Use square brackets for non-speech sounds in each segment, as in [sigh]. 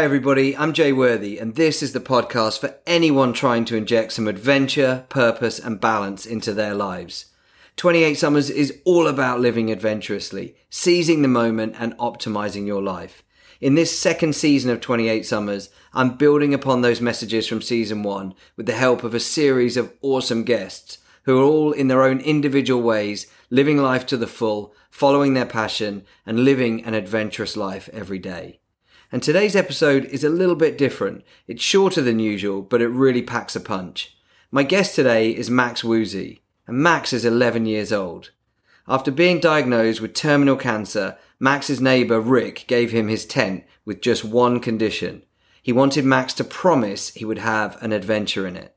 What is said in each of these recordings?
Hi, everybody. I'm Jay Worthy, and this is the podcast for anyone trying to inject some adventure, purpose, and balance into their lives. 28 Summers is all about living adventurously, seizing the moment, and optimizing your life. In this second season of 28 Summers, I'm building upon those messages from season one with the help of a series of awesome guests who are all in their own individual ways living life to the full, following their passion, and living an adventurous life every day. And today's episode is a little bit different. It's shorter than usual, but it really packs a punch. My guest today is Max Woosey, and Max is 11 years old. After being diagnosed with terminal cancer, Max's neighbour Rick gave him his tent with just one condition. He wanted Max to promise he would have an adventure in it.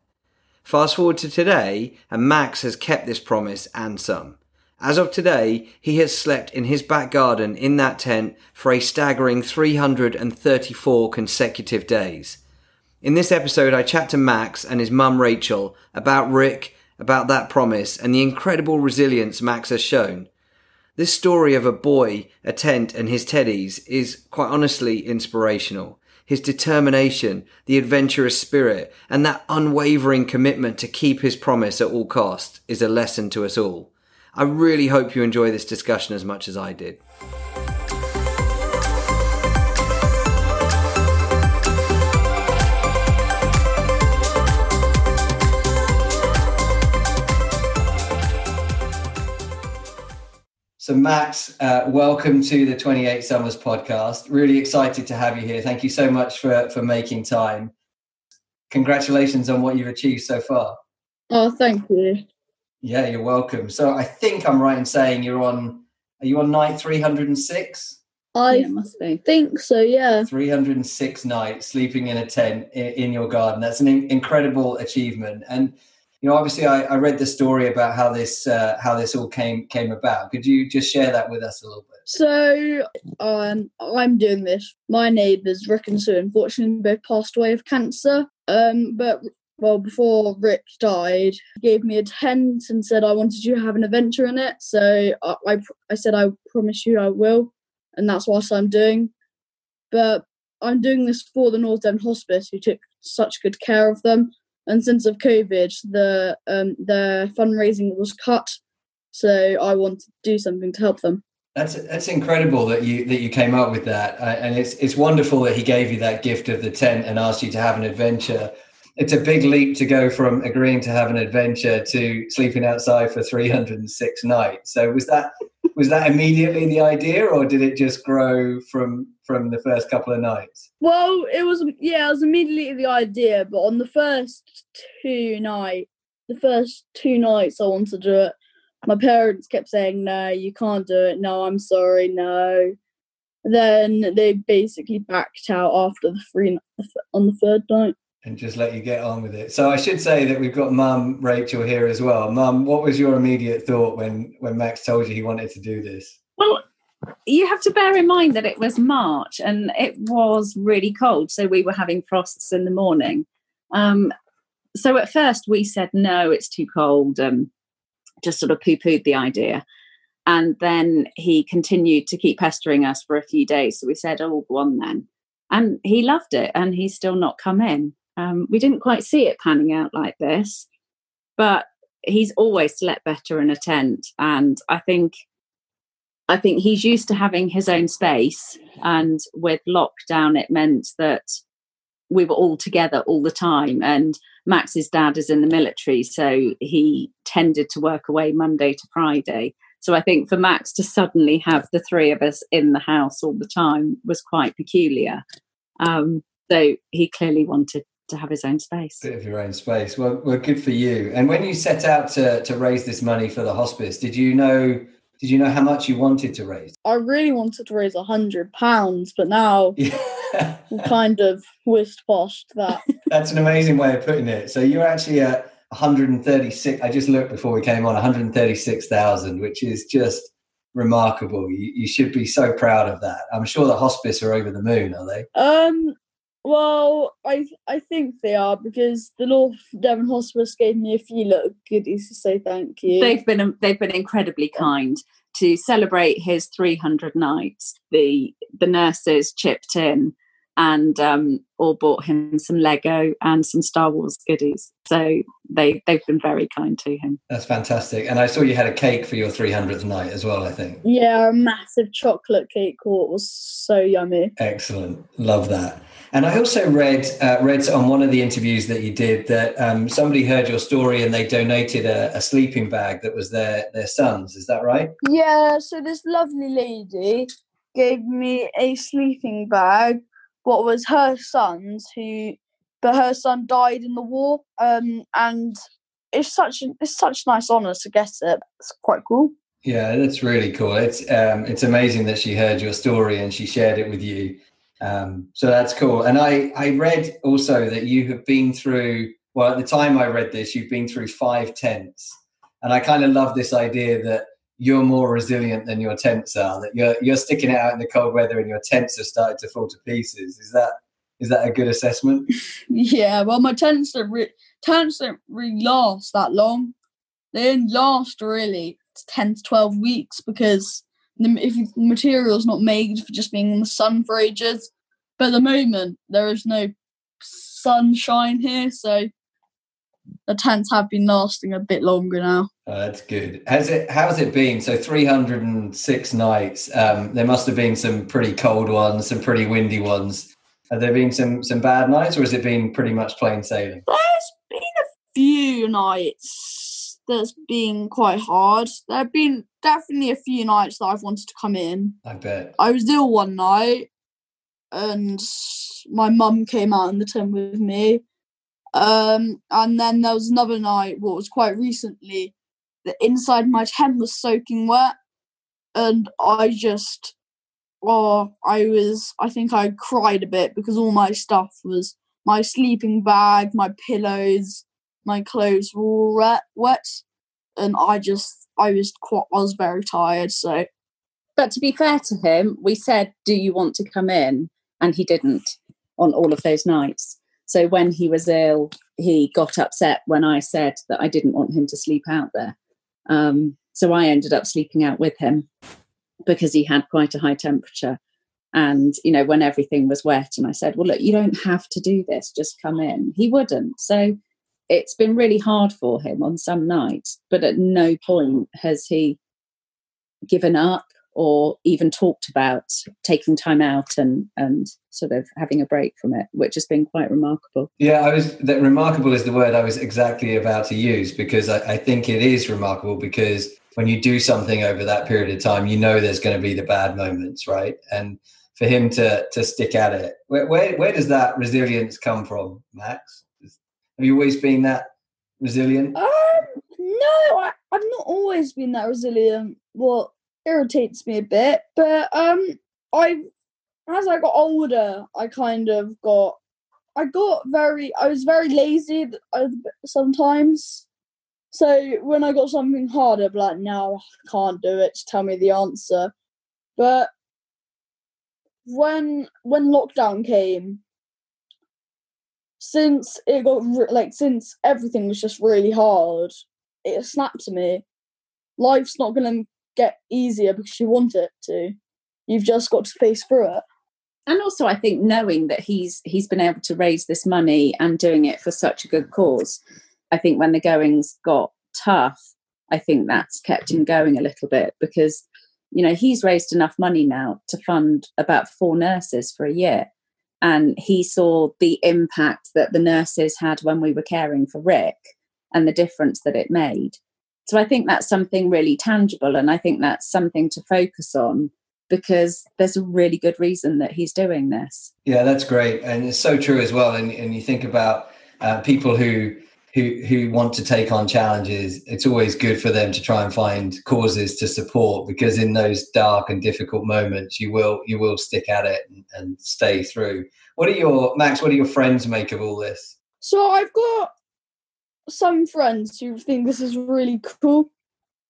Fast forward to today, and Max has kept this promise and some. As of today, he has slept in his back garden in that tent for a staggering 334 consecutive days. In this episode, I chat to Max and his mum Rachel about Rick, about that promise, and the incredible resilience Max has shown. This story of a boy, a tent, and his teddies is quite honestly inspirational. His determination, the adventurous spirit, and that unwavering commitment to keep his promise at all costs is a lesson to us all. I really hope you enjoy this discussion as much as I did. So, Max, uh, welcome to the 28 Summers podcast. Really excited to have you here. Thank you so much for, for making time. Congratulations on what you've achieved so far. Oh, thank you. Yeah, you're welcome. So I think I'm right in saying you're on. Are you on night 306? I yeah, must be. think so. Yeah. 306 nights sleeping in a tent in, in your garden. That's an incredible achievement. And you know, obviously, I, I read the story about how this uh, how this all came came about. Could you just share that with us a little bit? So, um, I'm doing this. My neighbours, Rick and Sue, unfortunately, both passed away of cancer. Um, but well, before Rick died, he gave me a tent and said I wanted you to have an adventure in it. So I, I, I said I promise you I will, and that's what I'm doing. But I'm doing this for the North Devon Hospice, who took such good care of them. And since of COVID, the um, fundraising was cut, so I want to do something to help them. That's that's incredible that you that you came up with that, uh, and it's it's wonderful that he gave you that gift of the tent and asked you to have an adventure it's a big leap to go from agreeing to have an adventure to sleeping outside for 306 nights. So was that was that immediately the idea, or did it just grow from from the first couple of nights? Well, it was yeah, it was immediately the idea, but on the first two nights, the first two nights I wanted to do it. My parents kept saying, "No, you can't do it. No, I'm sorry. No." Then they basically backed out after the three on the third night and just let you get on with it. So I should say that we've got Mum Rachel here as well. Mum, what was your immediate thought when when Max told you he wanted to do this? Well, you have to bear in mind that it was March and it was really cold, so we were having frosts in the morning. Um, so at first we said no, it's too cold, and just sort of poo pooed the idea. And then he continued to keep pestering us for a few days. So we said, "Oh, go on then." And he loved it, and he's still not come in. Um, we didn't quite see it panning out like this, but he's always slept better in a tent, and I think I think he's used to having his own space, and with lockdown, it meant that we were all together all the time. And Max's dad is in the military, so he tended to work away Monday to Friday. So I think for Max to suddenly have the three of us in the house all the time was quite peculiar. Um, so he clearly wanted to have his own space. Bit of your own space. Well, well, good for you. And when you set out to to raise this money for the hospice, did you know? Did you know how much you wanted to raise? I really wanted to raise a hundred pounds, but now [laughs] yeah. kind of whisked past that. [laughs] That's an amazing way of putting it. So you're actually at 136. I just looked before we came on 136,000, which is just remarkable. You, you, should be so proud of that. I'm sure the hospice are over the moon, are they? Um, well, I I think they are because the North Devon Hospice gave me a few little goodies to say thank you. They've been they've been incredibly kind to celebrate his 300 nights. The the nurses chipped in and um, all bought him some Lego and some Star Wars goodies. So they they've been very kind to him. That's fantastic. And I saw you had a cake for your 300th night as well. I think. Yeah, a massive chocolate cake. Oh, it was so yummy. Excellent, love that. And I also read uh, read on one of the interviews that you did that um, somebody heard your story and they donated a, a sleeping bag that was their their son's. Is that right? Yeah. So this lovely lady gave me a sleeping bag what was her son's who but her son died in the war um and it's such a, it's such nice honor to get it it's quite cool yeah that's really cool it's um it's amazing that she heard your story and she shared it with you um so that's cool and i i read also that you have been through well at the time i read this you've been through five tents and i kind of love this idea that you're more resilient than your tents are. That you're you're sticking it out in the cold weather and your tents have started to fall to pieces. Is that is that a good assessment? [laughs] yeah. Well, my tents don't re- tents don't really last that long. They don't last really ten to twelve weeks because the if the material's not made for just being in the sun for ages. But at the moment, there is no sunshine here, so the tents have been lasting a bit longer now. Oh, that's good. Has it? How's it been? So three hundred and six nights. Um, there must have been some pretty cold ones, some pretty windy ones. Have there been some some bad nights, or has it been pretty much plain sailing? There's been a few nights that's been quite hard. There have been definitely a few nights that I've wanted to come in. I bet. I was ill one night, and my mum came out in the tent with me um, and then there was another night, what was quite recently, the inside my tent was soaking wet, and I just, oh, I was, I think I cried a bit because all my stuff was my sleeping bag, my pillows, my clothes were wet, wet, and I just, I was quite, I was very tired. So, but to be fair to him, we said, "Do you want to come in?" and he didn't on all of those nights. So when he was ill, he got upset when I said that I didn't want him to sleep out there. Um, so I ended up sleeping out with him because he had quite a high temperature. And, you know, when everything was wet, and I said, Well, look, you don't have to do this, just come in. He wouldn't. So it's been really hard for him on some nights, but at no point has he given up or even talked about taking time out and and sort of having a break from it, which has been quite remarkable. Yeah, I was that remarkable is the word I was exactly about to use because I, I think it is remarkable because when you do something over that period of time, you know there's going to be the bad moments, right? And for him to to stick at it, where where, where does that resilience come from, Max? Have you always been that resilient? Um, no, I, I've not always been that resilient. What irritates me a bit. But um, I, as I got older, I kind of got, I got very, I was very lazy sometimes. So when I got something harder, I'd be like, no, I can't do it. Just tell me the answer. But when when lockdown came, since it got like since everything was just really hard, it snapped to me. Life's not gonna get easier because you want it to. You've just got to face through it. And also, I think knowing that he's he's been able to raise this money and doing it for such a good cause, I think when the goings got tough, I think that's kept him going a little bit because you know he's raised enough money now to fund about four nurses for a year and he saw the impact that the nurses had when we were caring for rick and the difference that it made so I think that's something really tangible. And I think that's something to focus on because there's a really good reason that he's doing this. Yeah, that's great. And it's so true as well. And, and you think about uh, people who, who, who want to take on challenges, it's always good for them to try and find causes to support because in those dark and difficult moments, you will you will stick at it and, and stay through. What are your Max? What do your friends make of all this? So I've got some friends who think this is really cool,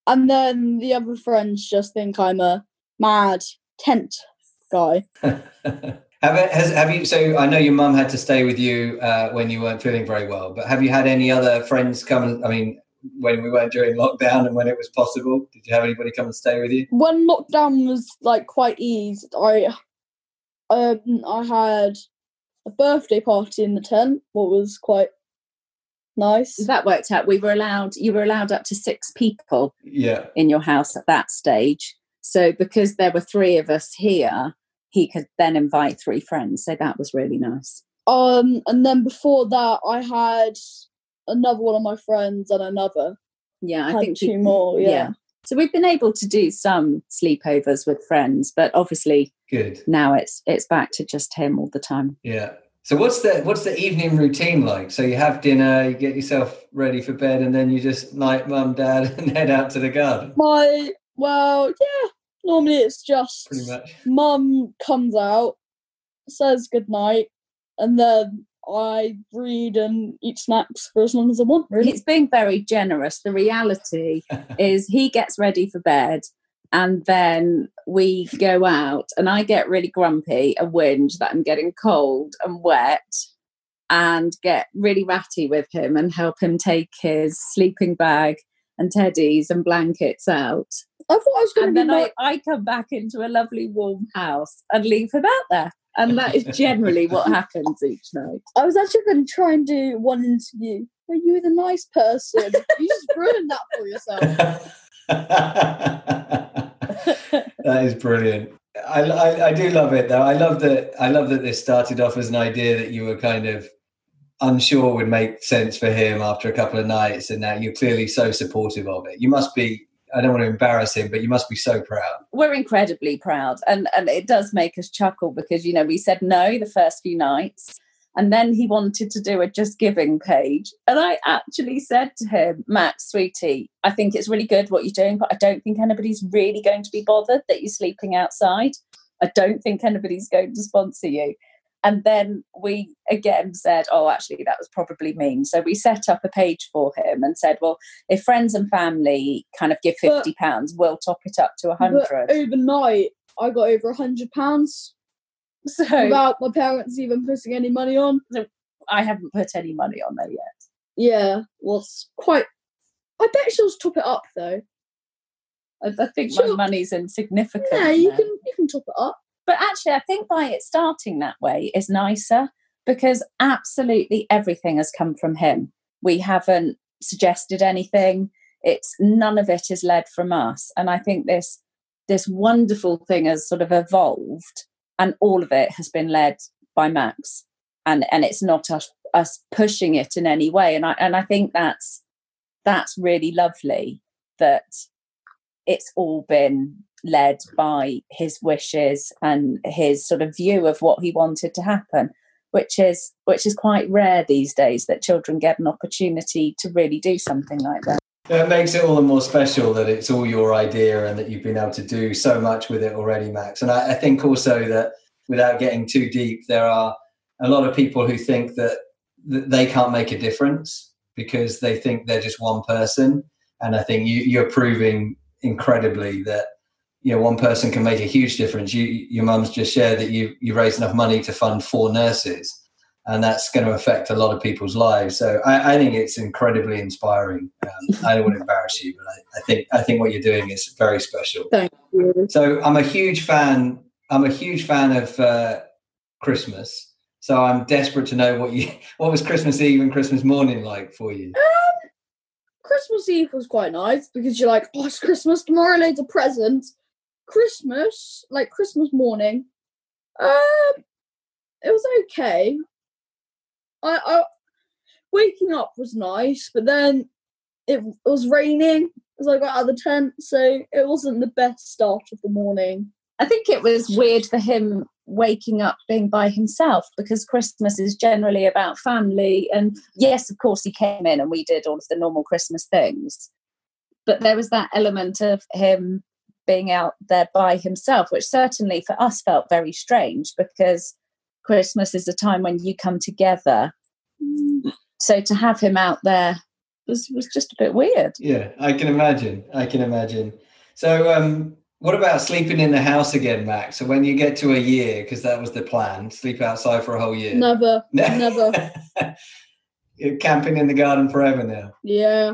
and then the other friends just think I'm a mad tent guy. [laughs] have it, has have you? So I know your mum had to stay with you uh, when you weren't feeling very well, but have you had any other friends come? I mean, when we weren't during lockdown and when it was possible, did you have anybody come and stay with you? When lockdown was like quite eased, I Um, I had a birthday party in the tent, what was quite nice. That worked out. We were allowed. You were allowed up to six people Yeah. in your house at that stage. So because there were three of us here, he could then invite three friends. So that was really nice. Um, and then before that, I had another one of my friends and another. Yeah, I had think two we- more. Yeah. So we've been able to do some sleepovers with friends, but obviously Good. now it's it's back to just him all the time. Yeah. So what's the what's the evening routine like? So you have dinner, you get yourself ready for bed, and then you just night mum, dad, [laughs] and head out to the garden. My well, yeah. Normally it's just Pretty much. mum comes out, says good night, and then I read and eat snacks for as long as I want. Really. He's being very generous. The reality [laughs] is he gets ready for bed and then we go out and I get really grumpy and whinge that I'm getting cold and wet and get really ratty with him and help him take his sleeping bag and teddies and blankets out. I thought I was going And to be then more, I, I come back into a lovely warm house and leave him out there. And that is generally what happens each night. I was actually going to try and do one interview. Are you the nice person? you just ruined that for yourself. [laughs] that is brilliant. I, I, I do love it though. I love that. I love that this started off as an idea that you were kind of unsure would make sense for him after a couple of nights, and now you're clearly so supportive of it. You must be. I don't want to embarrass him, but you must be so proud. we're incredibly proud and and it does make us chuckle because you know we said no the first few nights and then he wanted to do a just giving page and i actually said to him max sweetie i think it's really good what you're doing but i don't think anybody's really going to be bothered that you're sleeping outside i don't think anybody's going to sponsor you and then we again said oh actually that was probably mean so we set up a page for him and said well if friends and family kind of give 50 pounds we'll top it up to a But 100 overnight, I got over a hundred pounds So without my parents even putting any money on. I haven't put any money on there yet. Yeah, was quite. I bet she'll top it up though. I, I think my money's insignificant. Yeah, you can you can top it up. But actually, I think by it starting that way is nicer because absolutely everything has come from him. We haven't suggested anything. It's none of it is led from us, and I think this this wonderful thing has sort of evolved, and all of it has been led by Max, and and it's not us us pushing it in any way. And I and I think that's that's really lovely that it's all been led by his wishes and his sort of view of what he wanted to happen which is which is quite rare these days that children get an opportunity to really do something like that It makes it all the more special that it's all your idea and that you've been able to do so much with it already, Max. And I, I think also that without getting too deep, there are a lot of people who think that, that they can't make a difference because they think they're just one person. And I think you, you're proving incredibly that you know one person can make a huge difference. You, your mum's just shared that you you raised enough money to fund four nurses, and that's going to affect a lot of people's lives. So I, I think it's incredibly inspiring. Um, I don't want to embarrass you, but I, I think I think what you're doing is very special. Thank you. So I'm a huge fan. I'm a huge fan of uh, Christmas. So I'm desperate to know what you [laughs] what was Christmas Eve and Christmas morning like for you. Um, Christmas Eve was quite nice because you're like, oh, it's Christmas tomorrow, loads of presents. Christmas, like Christmas morning, um, it was okay. I, I waking up was nice, but then it, it was raining as I got out of the tent, so it wasn't the best start of the morning. i think it was weird for him waking up being by himself because christmas is generally about family and yes of course he came in and we did all of the normal christmas things but there was that element of him being out there by himself which certainly for us felt very strange because christmas is a time when you come together so to have him out there was was just a bit weird Yeah, I can imagine. I can imagine. So, um, what about sleeping in the house again, Max? So when you get to a year, because that was the plan, sleep outside for a whole year. Never, [laughs] never. You're camping in the garden forever now. Yeah.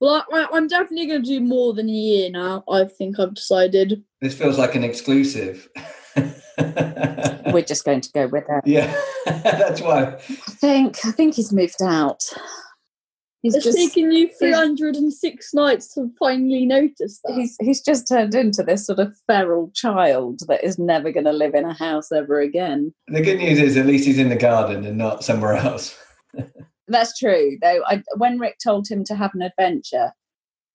Well, I, I- I'm definitely going to do more than a year now. I think I've decided. This feels like an exclusive. [laughs] We're just going to go with it. Yeah, [laughs] that's why. I think I think he's moved out. He's It's just taken you 306 nights to finally notice that. he's he's just turned into this sort of feral child that is never going to live in a house ever again. The good news is at least he's in the garden and not somewhere else. [laughs] That's true, though. I, when Rick told him to have an adventure,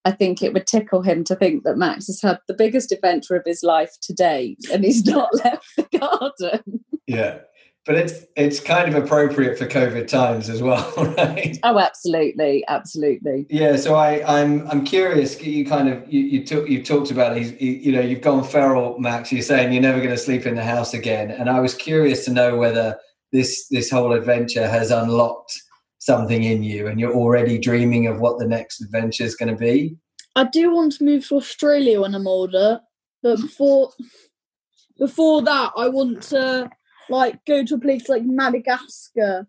I think it would tickle him to think that Max has had the biggest adventure of his life to date, and he's not [laughs] left the garden. Yeah. But it's it's kind of appropriate for COVID times as well, [laughs] right? Oh, absolutely, absolutely. Yeah, so I, I'm I'm curious. You kind of you you, talk, you talked about he's you, you know you've gone feral, Max. You're saying you're never going to sleep in the house again, and I was curious to know whether this this whole adventure has unlocked something in you, and you're already dreaming of what the next adventure is going to be. I do want to move to Australia when I'm older, but [laughs] before before that, I want to like go to a place like Madagascar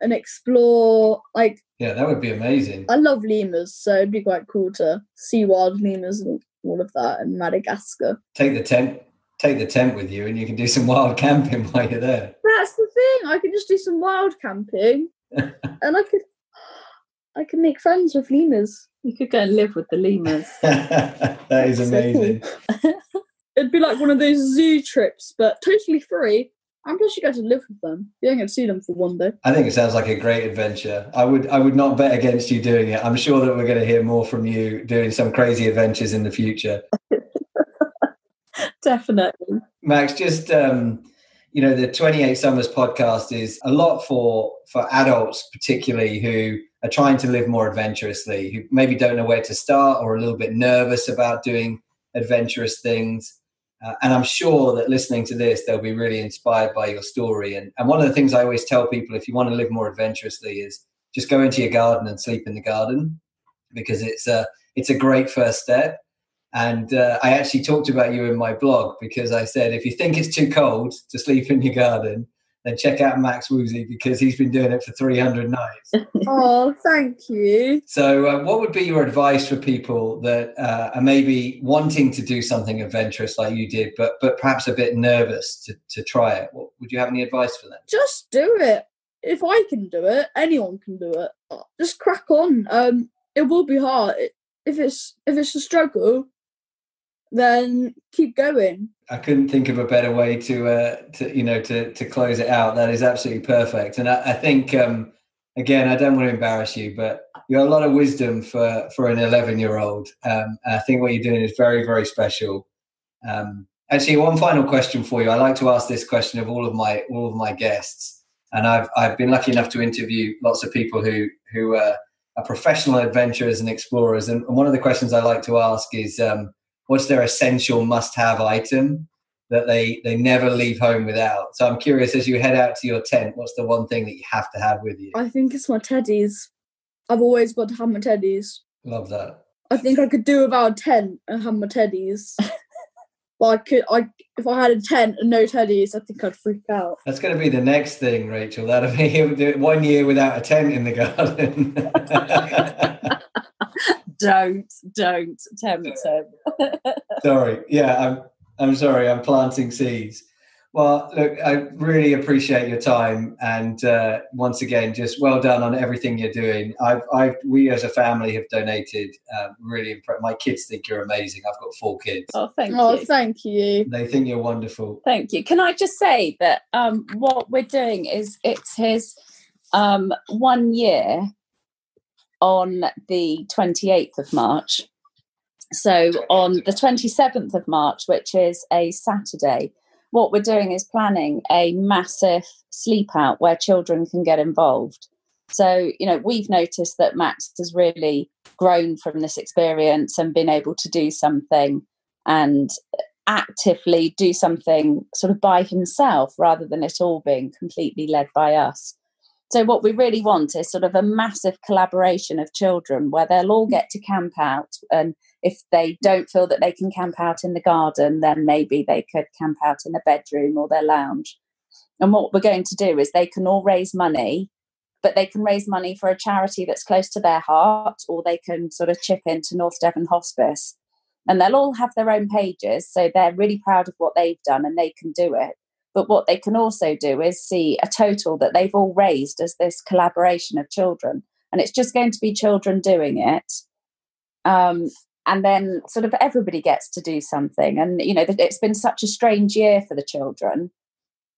and explore. Like Yeah, that would be amazing. I love lemurs, so it'd be quite cool to see wild lemurs and all of that in Madagascar. Take the tent, take the tent with you, and you can do some wild [laughs] camping while you're there. That's the thing. I can just do some wild camping, and I could I could make friends with lemurs. You could go and live with the lemurs. [laughs] that is amazing. [laughs] It'd be like one of those zoo trips, but totally free. And plus, you get to live with them. You don't get to see them for one day. I think it sounds like a great adventure. I would I would not bet against you doing it. I'm sure that we're going to hear more from you doing some crazy adventures in the future. [laughs] Definitely. Max, just um, you know, the 28 Summers podcast is a lot for for adults, particularly who are trying to live more adventurously, who maybe don't know where to start or a little bit nervous about doing adventurous things. Uh, and I'm sure that listening to this, they'll be really inspired by your story. And, and one of the things I always tell people, if you want to live more adventurously, is just go into your garden and sleep in the garden because it's a it's a great first step. And uh, I actually talked about you in my blog because I said if you think it's too cold to sleep in your garden, then check out Max Woosey because he's been doing it for 300 nights. [laughs] oh, thank you. So, uh, what would be your advice for people that uh, are maybe wanting to do something adventurous like you did, but but perhaps a bit nervous to, to try it? What, would you have any advice for them? Just do it. If I can do it, anyone can do it. Just crack on. Um, it will be hard. If it's if it's a struggle, then keep going. I couldn't think of a better way to uh, to you know to to close it out. That is absolutely perfect, and I, I think um, again I don't want to embarrass you, but you have a lot of wisdom for for an 11 year old. Um, I think what you're doing is very very special. Um, actually, one final question for you. I like to ask this question of all of my all of my guests, and I've I've been lucky enough to interview lots of people who who uh, are professional adventurers and explorers. And one of the questions I like to ask is, um, what's their essential must-have item that they they never leave home without? So I'm curious, as you head out to your tent, what's the one thing that you have to have with you? I think it's my teddies. I've always got to have my teddies. Love that. I think I could do without a tent and have my teddies. [laughs] but I could I if I had a tent and no teddies, I think I'd freak out. That's going to be the next thing, Rachel. That'll be [laughs] one year without a tent in the garden. [laughs] don't, don't tempt him. [laughs] sorry. Yeah, I'm. I'm sorry. I'm planting seeds. Well, look, I really appreciate your time, and uh, once again, just well done on everything you're doing. I've, I've, we as a family have donated. Um, really impressed. My kids think you're amazing. I've got four kids. Oh, thank Oh, you. thank you. They think you're wonderful. Thank you. Can I just say that um, what we're doing is it's his um, one year on the 28th of March. So on the 27th of March, which is a Saturday, what we're doing is planning a massive sleep out where children can get involved. So, you know, we've noticed that Max has really grown from this experience and been able to do something and actively do something sort of by himself rather than it all being completely led by us. So, what we really want is sort of a massive collaboration of children where they'll all mm. get to camp out. And if they don't feel that they can camp out in the garden, then maybe they could camp out in a bedroom or their lounge. And what we're going to do is they can all raise money, but they can raise money for a charity that's close to their heart, or they can sort of chip into North Devon Hospice and they'll all have their own pages so they're really proud of what they've done and they can do it But what they can also do is see a total that they've all raised as this collaboration of children. And it's just going to be children doing it. Um, and then sort of everybody gets to do something. And, you know, it's been such a strange year for the children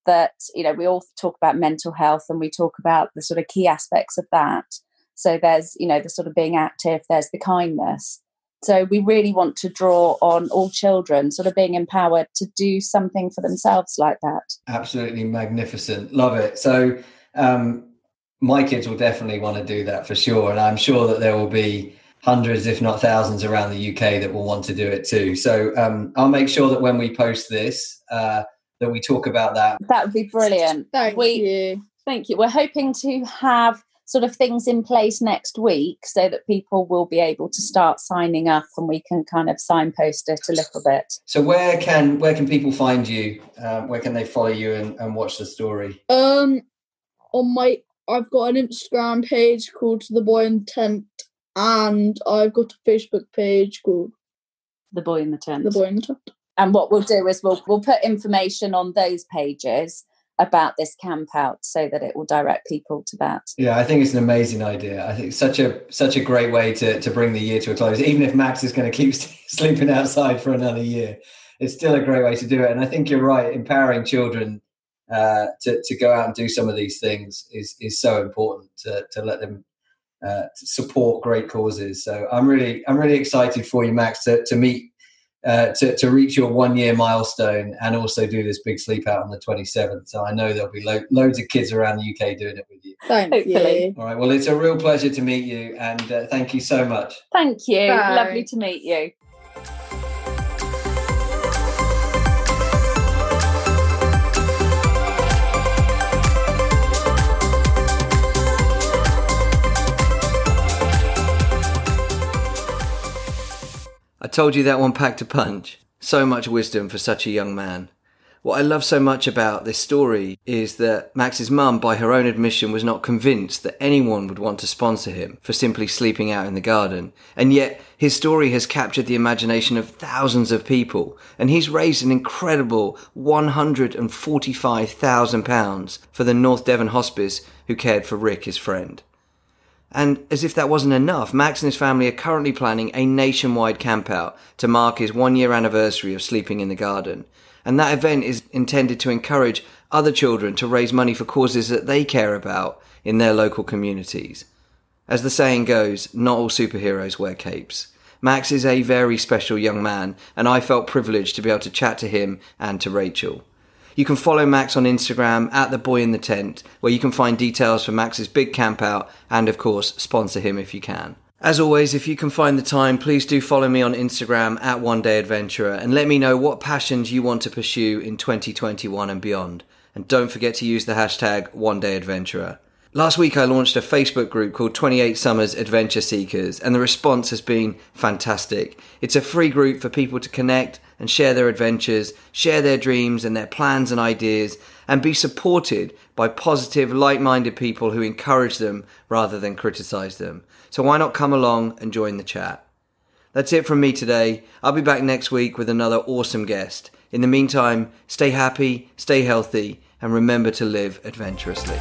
that, you know, we all talk about mental health and we talk about the sort of key aspects of that. So there's, you know, the sort of being active, there's the kindness. So we really want to draw on all children, sort of being empowered to do something for themselves like that. Absolutely magnificent. Love it. So um, my kids will definitely want to do that for sure. And I'm sure that there will be hundreds, if not thousands, around the UK that will want to do it too. So um, I'll make sure that when we post this, uh, that we talk about that. That would be brilliant. Thank we, you. Thank you. We're hoping to have sort of things in place next week so that people will be able to start signing up and we can kind of signpost it a little bit. So where can where can people find you? Um, where can they follow you and, and watch the story? Um on my i've got an instagram page called the boy in the tent and i've got a facebook page called the boy in the tent. The boy in the tent. And what we'll do is we'll we'll put information on those pages about this camp out so that it will direct people to that. Yeah i think it's an amazing idea. I think such a such a great way to to bring the year to a close. Even if max is going to keep [laughs] sleeping outside for another year it's still a great way to do it. And i think you're right empowering children uh, to, to go out and do some of these things is is so important to, to let them uh, to support great causes. So i'm really i'm really excited for you max to, to meet uh, to, to reach your one year milestone and also do this big sleep out on the 27th. So I know there'll be lo- loads of kids around the UK doing it with you. Thank Hopefully. you. All right. Well, it's a real pleasure to meet you and uh, thank you so much. Thank you. Bye. Lovely to meet you. I told you that one packed a punch. So much wisdom for such a young man. What I love so much about this story is that Max's mum, by her own admission, was not convinced that anyone would want to sponsor him for simply sleeping out in the garden. And yet, his story has captured the imagination of thousands of people, and he's raised an incredible £145,000 for the North Devon Hospice who cared for Rick, his friend. And as if that wasn't enough, Max and his family are currently planning a nationwide campout to mark his one year anniversary of sleeping in the garden. And that event is intended to encourage other children to raise money for causes that they care about in their local communities. As the saying goes, not all superheroes wear capes. Max is a very special young man, and I felt privileged to be able to chat to him and to Rachel. You can follow Max on Instagram at the boy in the tent, where you can find details for Max's big camp out and, of course, sponsor him if you can. As always, if you can find the time, please do follow me on Instagram at One Day Adventurer and let me know what passions you want to pursue in 2021 and beyond. And don't forget to use the hashtag One Day Adventurer. Last week, I launched a Facebook group called 28 Summers Adventure Seekers, and the response has been fantastic. It's a free group for people to connect and share their adventures, share their dreams and their plans and ideas, and be supported by positive, like minded people who encourage them rather than criticize them. So, why not come along and join the chat? That's it from me today. I'll be back next week with another awesome guest. In the meantime, stay happy, stay healthy, and remember to live adventurously.